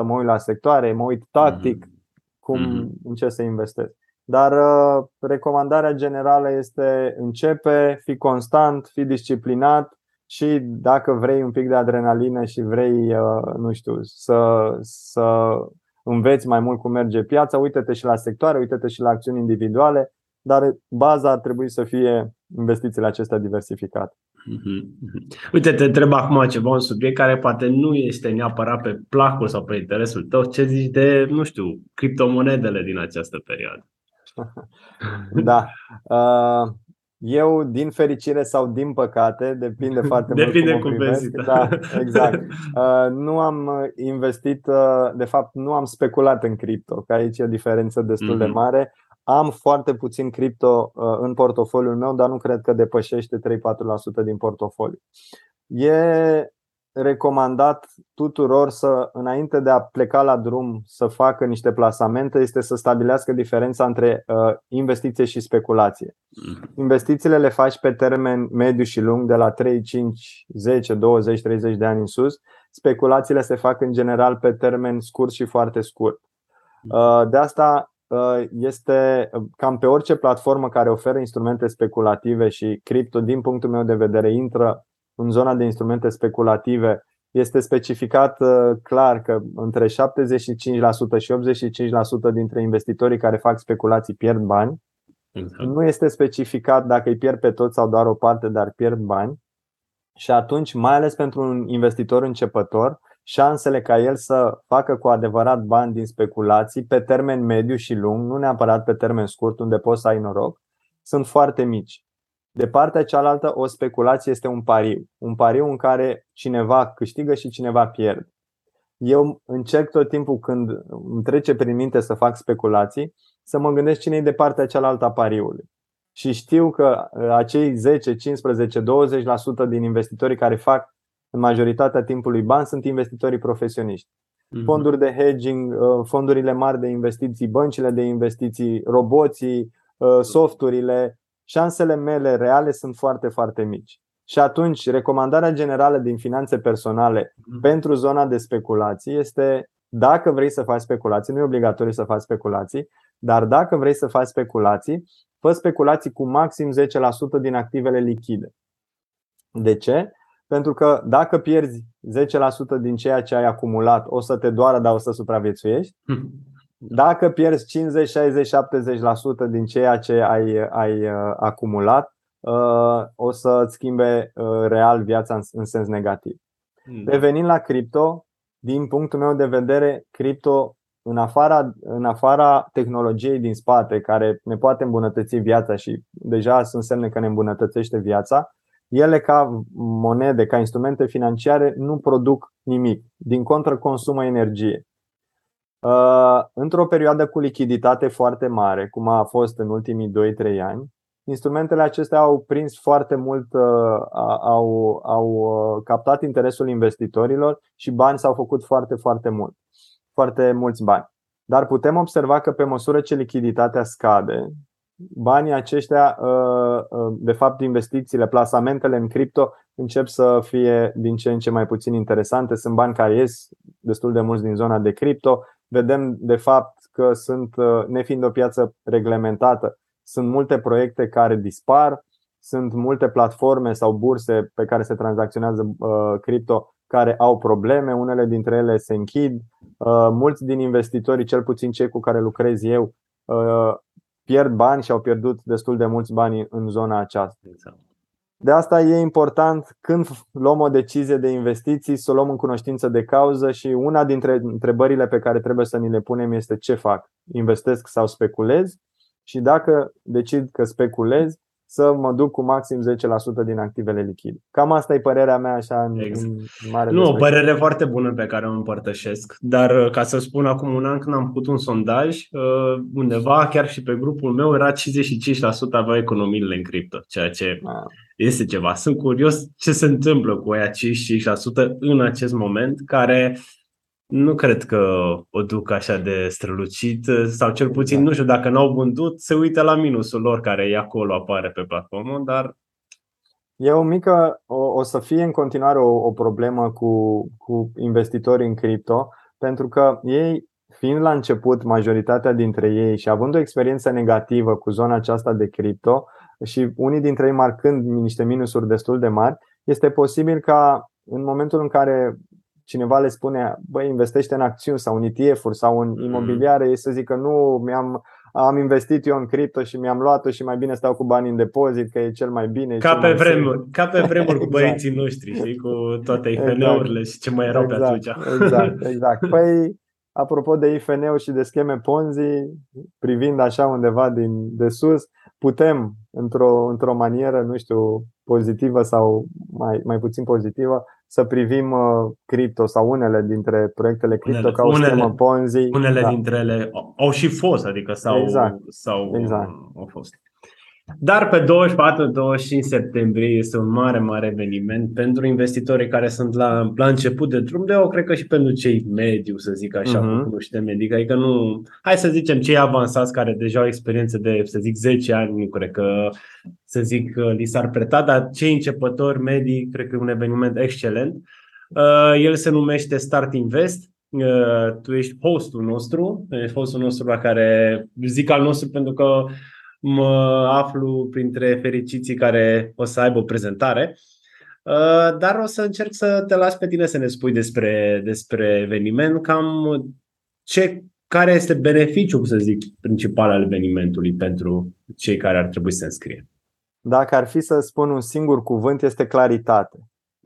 mă uit la sectoare, mă uit tactic mm-hmm. cum mm-hmm. în ce să investesc. Dar uh, recomandarea generală este începe, fi constant, fi disciplinat și dacă vrei un pic de adrenalină și vrei, uh, nu știu, să, să înveți mai mult cum merge piața, uite-te și la sectoare, uite-te și la acțiuni individuale, dar baza ar trebui să fie investițiile acestea diversificate. Mm-hmm. Uite, te întreb acum ceva, un subiect care poate nu este neapărat pe placul sau pe interesul tău. Ce zici de, nu știu, criptomonedele din această perioadă? da. Uh, eu, din fericire sau din păcate, depinde foarte depinde mult cum, cum vezi. Da, exact. Uh, nu am investit, uh, de fapt, nu am speculat în cripto, că aici e o diferență destul mm-hmm. de mhm. mare. Am foarte puțin cripto în portofoliul meu, dar nu cred că depășește 3-4% din portofoliu. E recomandat tuturor să, înainte de a pleca la drum, să facă niște plasamente, este să stabilească diferența între uh, investiție și speculație. Mhm. Investițiile le faci pe termen mediu și lung, de la 3, 5, 10, 20, 30 de ani în sus. Speculațiile se fac în general pe termen scurt și foarte scurt. Mhm. Uh, de asta uh, este cam pe orice platformă care oferă instrumente speculative și cripto, din punctul meu de vedere, intră în zona de instrumente speculative, este specificat uh, clar că între 75% și 85% dintre investitorii care fac speculații pierd bani. Exact. Nu este specificat dacă îi pierd pe toți sau doar o parte, dar pierd bani. Și atunci, mai ales pentru un investitor începător, șansele ca el să facă cu adevărat bani din speculații pe termen mediu și lung, nu neapărat pe termen scurt, unde poți să ai noroc, sunt foarte mici. De partea cealaltă, o speculație este un pariu. Un pariu în care cineva câștigă și cineva pierde. Eu încerc tot timpul când îmi trece prin minte să fac speculații, să mă gândesc cine e de partea cealaltă a pariului. Și știu că uh, acei 10, 15, 20% din investitorii care fac în majoritatea timpului bani sunt investitorii profesioniști. Mhm. Fonduri de hedging, uh, fondurile mari de investiții, băncile de investiții, roboții, uh, softurile, șansele mele reale sunt foarte, foarte mici. Și atunci, recomandarea generală din finanțe personale mm. pentru zona de speculații este dacă vrei să faci speculații, nu e obligatoriu să faci speculații, dar dacă vrei să faci speculații, fă speculații cu maxim 10% din activele lichide. De ce? Pentru că dacă pierzi 10% din ceea ce ai acumulat, o să te doară, dar o să supraviețuiești. Dacă pierzi 50, 60, 70% din ceea ce ai, ai uh, acumulat, uh, o să îți schimbe uh, real viața în, în sens negativ. Mm. Revenind la cripto, din punctul meu de vedere, cripto, în afara, în afara tehnologiei din spate, care ne poate îmbunătăți viața și deja sunt semne că ne îmbunătățește viața, ele ca monede, ca instrumente financiare, nu produc nimic. Din contră, consumă energie. Uh, într-o perioadă cu lichiditate foarte mare, cum a fost în ultimii 2-3 ani, instrumentele acestea au prins foarte mult, uh, au, au uh, captat interesul investitorilor și bani s-au făcut foarte, foarte mult. Foarte mulți bani. Dar putem observa că pe măsură ce lichiditatea scade, banii aceștia, de fapt investițiile, plasamentele în cripto încep să fie din ce în ce mai puțin interesante. Sunt bani care ies destul de mulți din zona de cripto, vedem de fapt că sunt, uh, nefiind o piață reglementată, sunt multe proiecte care dispar, sunt multe platforme sau burse pe care se tranzacționează uh, cripto care au probleme, unele dintre ele se închid. Uh, mulți din investitorii, cel puțin cei cu care lucrez eu, pierd bani și au pierdut destul de mulți bani în zona aceasta. Exact. De asta e important când luăm o decizie de investiții să o luăm în cunoștință de cauză și una dintre întrebările pe care trebuie să ni le punem este ce fac? Investesc sau speculez? Și dacă decid că speculez, să mă duc cu maxim 10% din activele lichide. Cam asta e părerea mea așa în, exact. în mare Nu, o părere foarte bună pe care o împărtășesc, dar uh, ca să spun acum un an când am făcut un sondaj, uh, undeva chiar și pe grupul meu era 55% avea economiile în cripto, ceea ce ah. este ceva. Sunt curios ce se întâmplă cu aia 55% în acest moment, care nu cred că o duc așa de strălucit sau cel puțin, nu știu, dacă n-au vândut, se uită la minusul lor care e acolo, apare pe platformă, dar E o mică, o, o să fie în continuare o, o problemă cu, cu investitorii în cripto, pentru că ei, fiind la început, majoritatea dintre ei și având o experiență negativă cu zona aceasta de cripto și unii dintre ei marcând niște minusuri destul de mari, este posibil ca în momentul în care cineva le spune, băi, investește în acțiuni sau în ETF-uri sau în mm. imobiliare, ei să zică, nu, mi-am, am investit eu în cripto și mi-am luat-o și mai bine stau cu bani în depozit, că e cel mai bine. Ca pe vremuri, ca pe vremuri cu băieții exact. noștri, știi, cu toate IFN-urile exact. și ce mai erau exact, pe atunci. Exact, exact. Păi, apropo de IFN-uri și de scheme Ponzi, privind așa undeva din de sus, putem, într-o, într-o manieră, nu știu, pozitivă sau mai, mai puțin pozitivă, să privim uh, cripto sau unele dintre proiectele cripto unele, ca o unele, schemă Ponzi. Unele da. dintre ele au și fost, adică s-au, exact. sau exact. au fost. Dar pe 24-25 septembrie este un mare, mare eveniment pentru investitorii care sunt la, la început de drum, de eu cred că și pentru cei mediu, să zic așa, uh-huh. cu cunoștințe medică. Adică nu, hai să zicem, cei avansați care deja au experiență de, să zic, 10 ani, nu cred că, să zic, li s-ar preta, dar cei începători medii, cred că e un eveniment excelent. Uh, el se numește Start Invest. Uh, tu ești hostul nostru, ești hostul nostru la care zic al nostru pentru că mă aflu printre fericiții care o să aibă o prezentare. Uh, dar o să încerc să te las pe tine să ne spui despre, despre eveniment, cam ce, care este beneficiul, să zic, principal al evenimentului pentru cei care ar trebui să se înscrie. Dacă ar fi să spun un singur cuvânt, este claritate.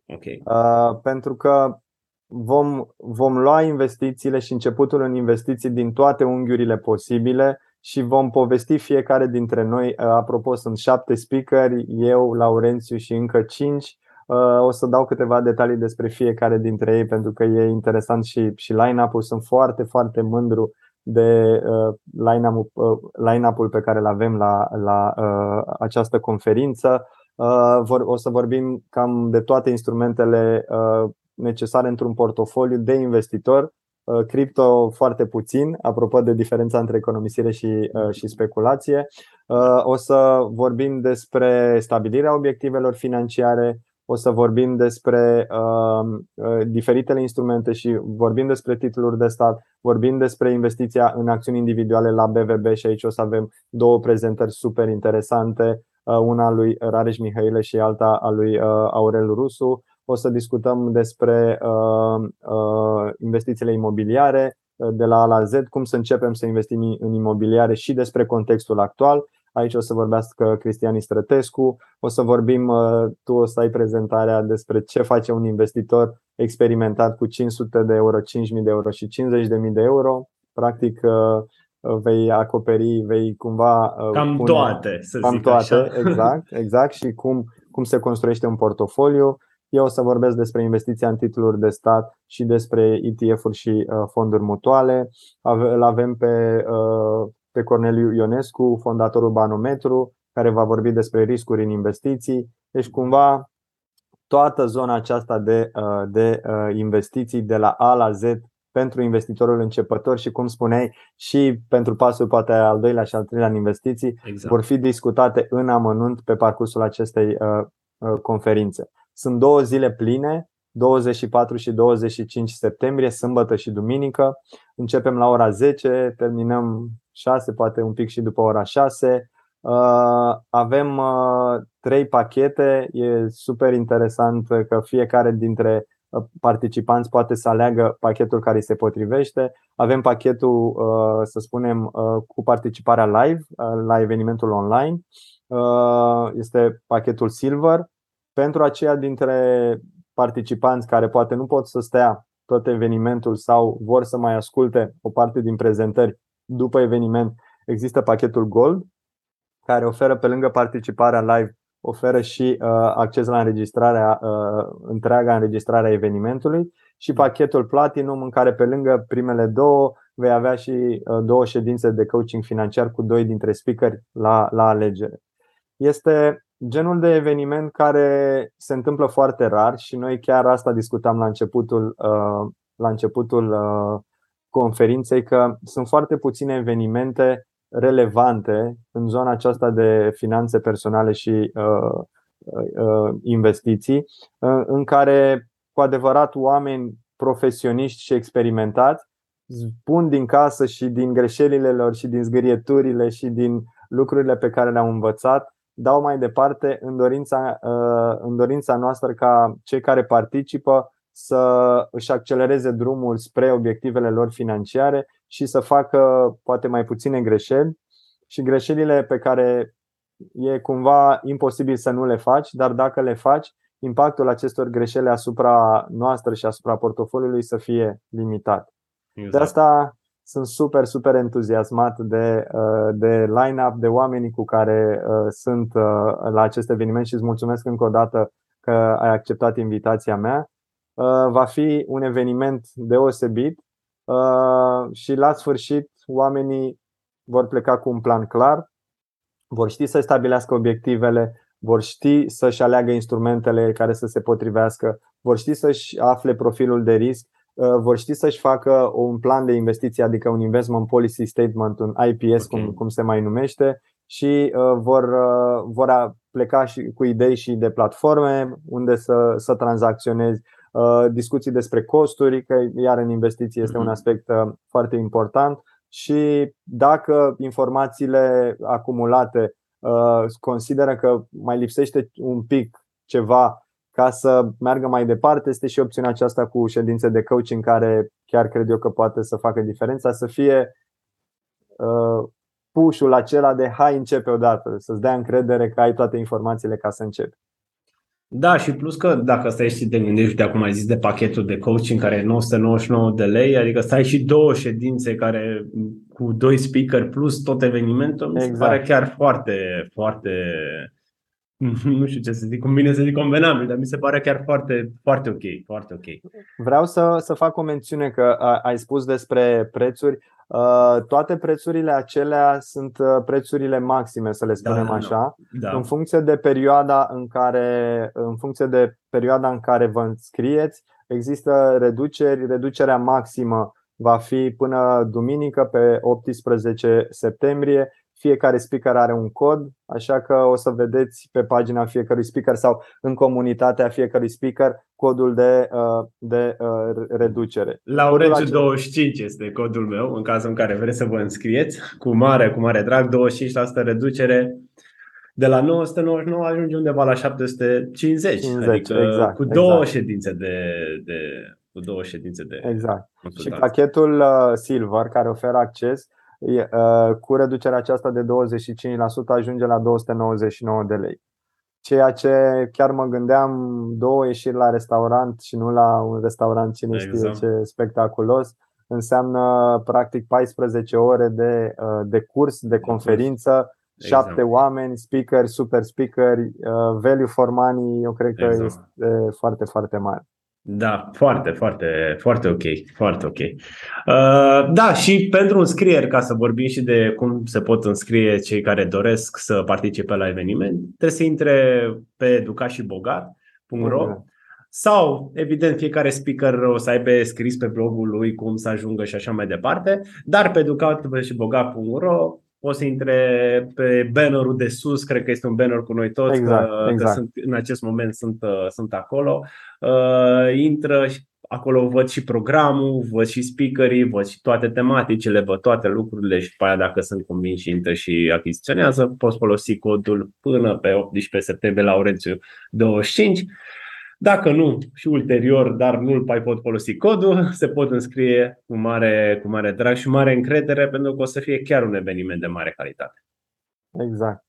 Okay. Uh, pentru că vom, vom lua investițiile și începutul în investiții din toate unghiurile posibile și vom povesti fiecare dintre noi. Uh, apropo, sunt șapte speakeri, eu, Laurențiu și încă cinci. Uh, o să dau câteva detalii despre fiecare dintre ei pentru că e interesant și, și line-up-ul. Sunt foarte, foarte mândru de uh, line-up-ul, line-up-ul pe care îl avem la, la această conferință. O să vorbim cam de toate instrumentele necesare într-un portofoliu de investitor Uh, cripto foarte puțin, apropo de diferența între economisire și, uh, și speculație. Uh, o să vorbim despre stabilirea obiectivelor financiare, o să vorbim despre uh, diferitele instrumente și vorbim despre titluri de stat, vorbim despre investiția în acțiuni individuale la BVB și aici o să avem două prezentări super interesante, uh, una a lui Rareș Mihaile și alta a lui uh, Aurel Rusu. O să discutăm despre uh, uh, investițiile imobiliare uh, de la A la Z, cum să începem să investim în imobiliare și despre contextul actual. Aici o să vorbească Cristian Istrătescu, o să vorbim, tu o să ai prezentarea despre ce face un investitor experimentat cu 500 de euro, 5.000 de euro și 50.000 de euro. Practic vei acoperi, vei cumva Cam pune, toate, să cam zic toate, așa. exact, exact și cum, cum se construiește un portofoliu, eu o să vorbesc despre investiția în titluri de stat și despre ETF-uri și uh, fonduri mutuale. Îl avem pe, uh, pe Corneliu Ionescu, fondatorul Banometru, care va vorbi despre riscuri în investiții. Deci, cumva, toată zona aceasta de, uh, de investiții de la A la Z pentru investitorul începător și, cum spuneai, și pentru pasul poate al doilea și al treilea în investiții exact. vor fi discutate în amănunt pe parcursul acestei conferințe. Sunt două zile pline, 24 și 25 septembrie, sâmbătă și duminică. Începem la ora 10, terminăm 6, poate un pic și după ora 6. Uh, avem uh, trei pachete, e super interesant că fiecare dintre uh, participanți poate să aleagă pachetul care îi se potrivește. Avem pachetul, să spunem, cu participarea live la evenimentul online. Este pachetul Silver, pentru aceia dintre participanți care poate nu pot să stea tot evenimentul sau vor să mai asculte o parte din prezentări după eveniment, există pachetul Gold, care oferă pe lângă participarea live, oferă și uh, acces la înregistrarea, uh, întreaga înregistrare a evenimentului și pachetul Platinum în care pe lângă primele două vei avea și uh, două ședințe de coaching financiar cu doi dintre speakeri la, la alegere. Este genul de eveniment care se întâmplă foarte rar și noi chiar asta discutam la începutul, uh, la începutul uh, conferinței că sunt foarte puține evenimente relevante în zona aceasta de finanțe personale și investiții în care cu adevărat oameni profesioniști și experimentați spun din casă și din greșelile lor și din zgârieturile și din lucrurile pe care le-au învățat dau mai departe în dorința, uh, în dorința noastră ca cei care participă să își accelereze drumul spre obiectivele lor financiare și să facă poate mai puține greșeli și greșelile pe care e cumva imposibil să nu le faci, dar dacă le faci, impactul acestor greșeli asupra noastră și asupra portofoliului să fie limitat. Exact. De asta sunt super, super entuziasmat de, uh, de line-up, de oamenii cu care uh, sunt uh, la acest eveniment și îți mulțumesc încă o dată că ai acceptat invitația mea. Va fi un eveniment deosebit și la sfârșit oamenii vor pleca cu un plan clar, vor ști să stabilească obiectivele, vor ști să-și aleagă instrumentele care să se potrivească, vor ști să-și afle profilul de risc Uh, vor ști să-și facă un plan de investiție, adică un investment policy statement, un IPS, okay. cum, cum se mai numește, și uh, vor, uh, vor pleca și cu idei și de platforme unde să, să tranzacționezi, discuții despre costuri, că iar în investiții este un mhm. aspect foarte important și dacă informațiile acumulate consideră că mai lipsește un pic ceva ca să meargă mai departe. Este și opțiunea aceasta cu ședințe de coaching care chiar cred eu că poate să facă diferența, să fie uh, pușul acela de hai începe odată, să-ți dea încredere că ai toate informațiile ca să începi. Da, și plus că dacă stai și te gândești de acum ai zis de pachetul de coaching care e 999 de lei, adică stai și două ședințe care cu doi speaker plus tot evenimentul, exact. mi se pare exact. chiar foarte, foarte nu știu ce să zic, cum bine să zic convenabil, dar mi se pare chiar foarte, foarte ok, foarte ok. Vreau să, să fac o mențiune că ai spus despre prețuri. Toate prețurile acelea sunt prețurile maxime, să le da, spunem da, așa, da. în funcție de perioada în care în funcție de perioada în care vă înscrieți, există reduceri, reducerea maximă va fi până duminică pe 18 septembrie fiecare speaker are un cod, așa că o să vedeți pe pagina fiecărui speaker sau în comunitatea fiecărui speaker codul de, uh, de uh, reducere. Laurențiu 25 este codul meu, în cazul în care vreți să vă înscrieți, cu mare, cu mare drag, 25% reducere. De la 999 ajunge undeva la 750, 50, adică exact, cu două exact. ședințe de, de cu două ședințe de Exact. Și pachetul uh, Silver care oferă acces Uh, cu reducerea aceasta de 25% ajunge la 299 de lei. Ceea ce chiar mă gândeam două ieșiri la restaurant și nu la un restaurant cine exact. știe ce spectaculos înseamnă practic 14 ore de, uh, de curs, de conferință, exact. șapte oameni, speaker, super speaker, uh, value for money, eu cred că exact. este foarte, foarte mare. Da, foarte, foarte, foarte ok, foarte ok. Uh, da, și pentru înscrieri, ca să vorbim și de cum se pot înscrie cei care doresc să participe la eveniment, trebuie să intre pe educașibogat.ro mm-hmm. sau, evident, fiecare speaker o să aibă scris pe blogul lui cum să ajungă și așa mai departe, dar pe educațibogat.ro o să intre pe bannerul de sus, cred că este un banner cu noi toți, exact, că, exact. că sunt, în acest moment sunt, uh, sunt acolo. Uh, intră și acolo văd și programul, văd și speakerii, văd și toate tematicile, văd toate lucrurile și pe aia dacă sunt convins și intră și achiziționează, poți folosi codul până pe 18 septembrie la Orențiu 25 dacă nu, și ulterior, dar nu mai pot folosi codul, se pot înscrie cu mare, cu mare drag și mare încredere pentru că o să fie chiar un eveniment de mare calitate. Exact.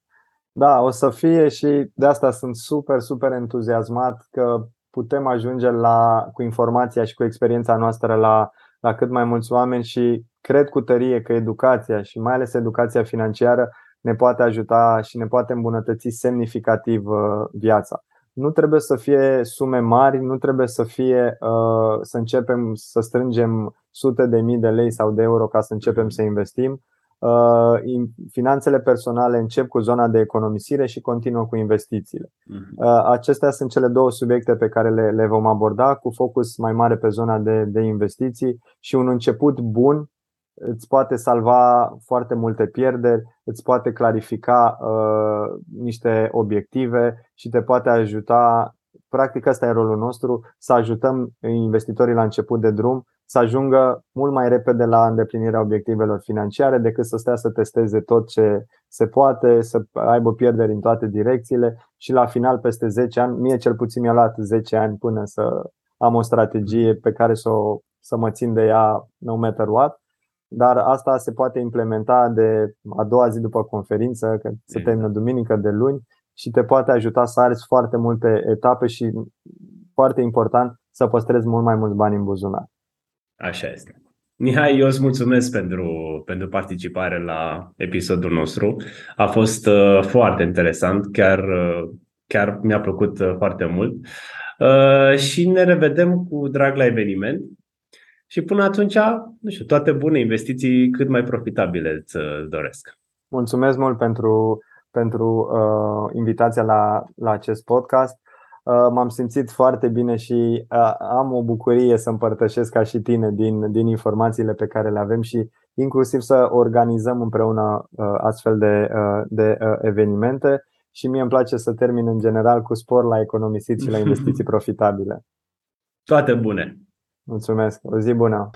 Da, o să fie și de asta sunt super, super entuziasmat că putem ajunge la, cu informația și cu experiența noastră la, la cât mai mulți oameni și cred cu tărie că educația și mai ales educația financiară ne poate ajuta și ne poate îmbunătăți semnificativ viața. Nu trebuie să fie sume mari, nu trebuie să fie să începem să strângem sute de mii de lei sau de euro ca să începem să investim. Uh, finanțele personale încep cu zona de economisire și continuă cu investițiile. Mhm. Uh, acestea sunt cele două subiecte pe care le, le vom aborda cu focus mai mare pe zona de, de investiții și un început bun îți poate salva foarte multe pierderi, îți poate clarifica uh, niște obiective și te poate ajuta. Practic, ăsta e rolul nostru, să ajutăm investitorii la început de drum să ajungă mult mai repede la îndeplinirea obiectivelor financiare decât să stea să testeze tot ce se poate, să aibă pierderi în toate direcțiile și la final, peste 10 ani, mie cel puțin mi-a luat 10 ani până să am o strategie pe care să, o, să mă țin de ea no matter what. Dar asta se poate implementa de a doua zi după conferință, că se termină duminică de luni și te poate ajuta să arzi foarte multe etape și, foarte important, să păstrezi mult mai mulți bani în buzunar. Așa este. Mihai, eu îți mulțumesc pentru, pentru participare la episodul nostru. A fost uh, foarte interesant, chiar, uh, chiar mi-a plăcut uh, foarte mult. Uh, și ne revedem cu drag la eveniment. Și până atunci, nu știu, toate bune investiții cât mai profitabile îți uh, doresc. Mulțumesc mult pentru, pentru uh, invitația la, la acest podcast. Uh, m-am simțit foarte bine și uh, am o bucurie să împărtășesc ca și tine din, din informațiile pe care le avem și inclusiv să organizăm împreună uh, astfel de, de evenimente și mie îmi place să termin în general cu spor la economisit și la investiții profitabile. Toate bune! Mulțumesc! O zi bună!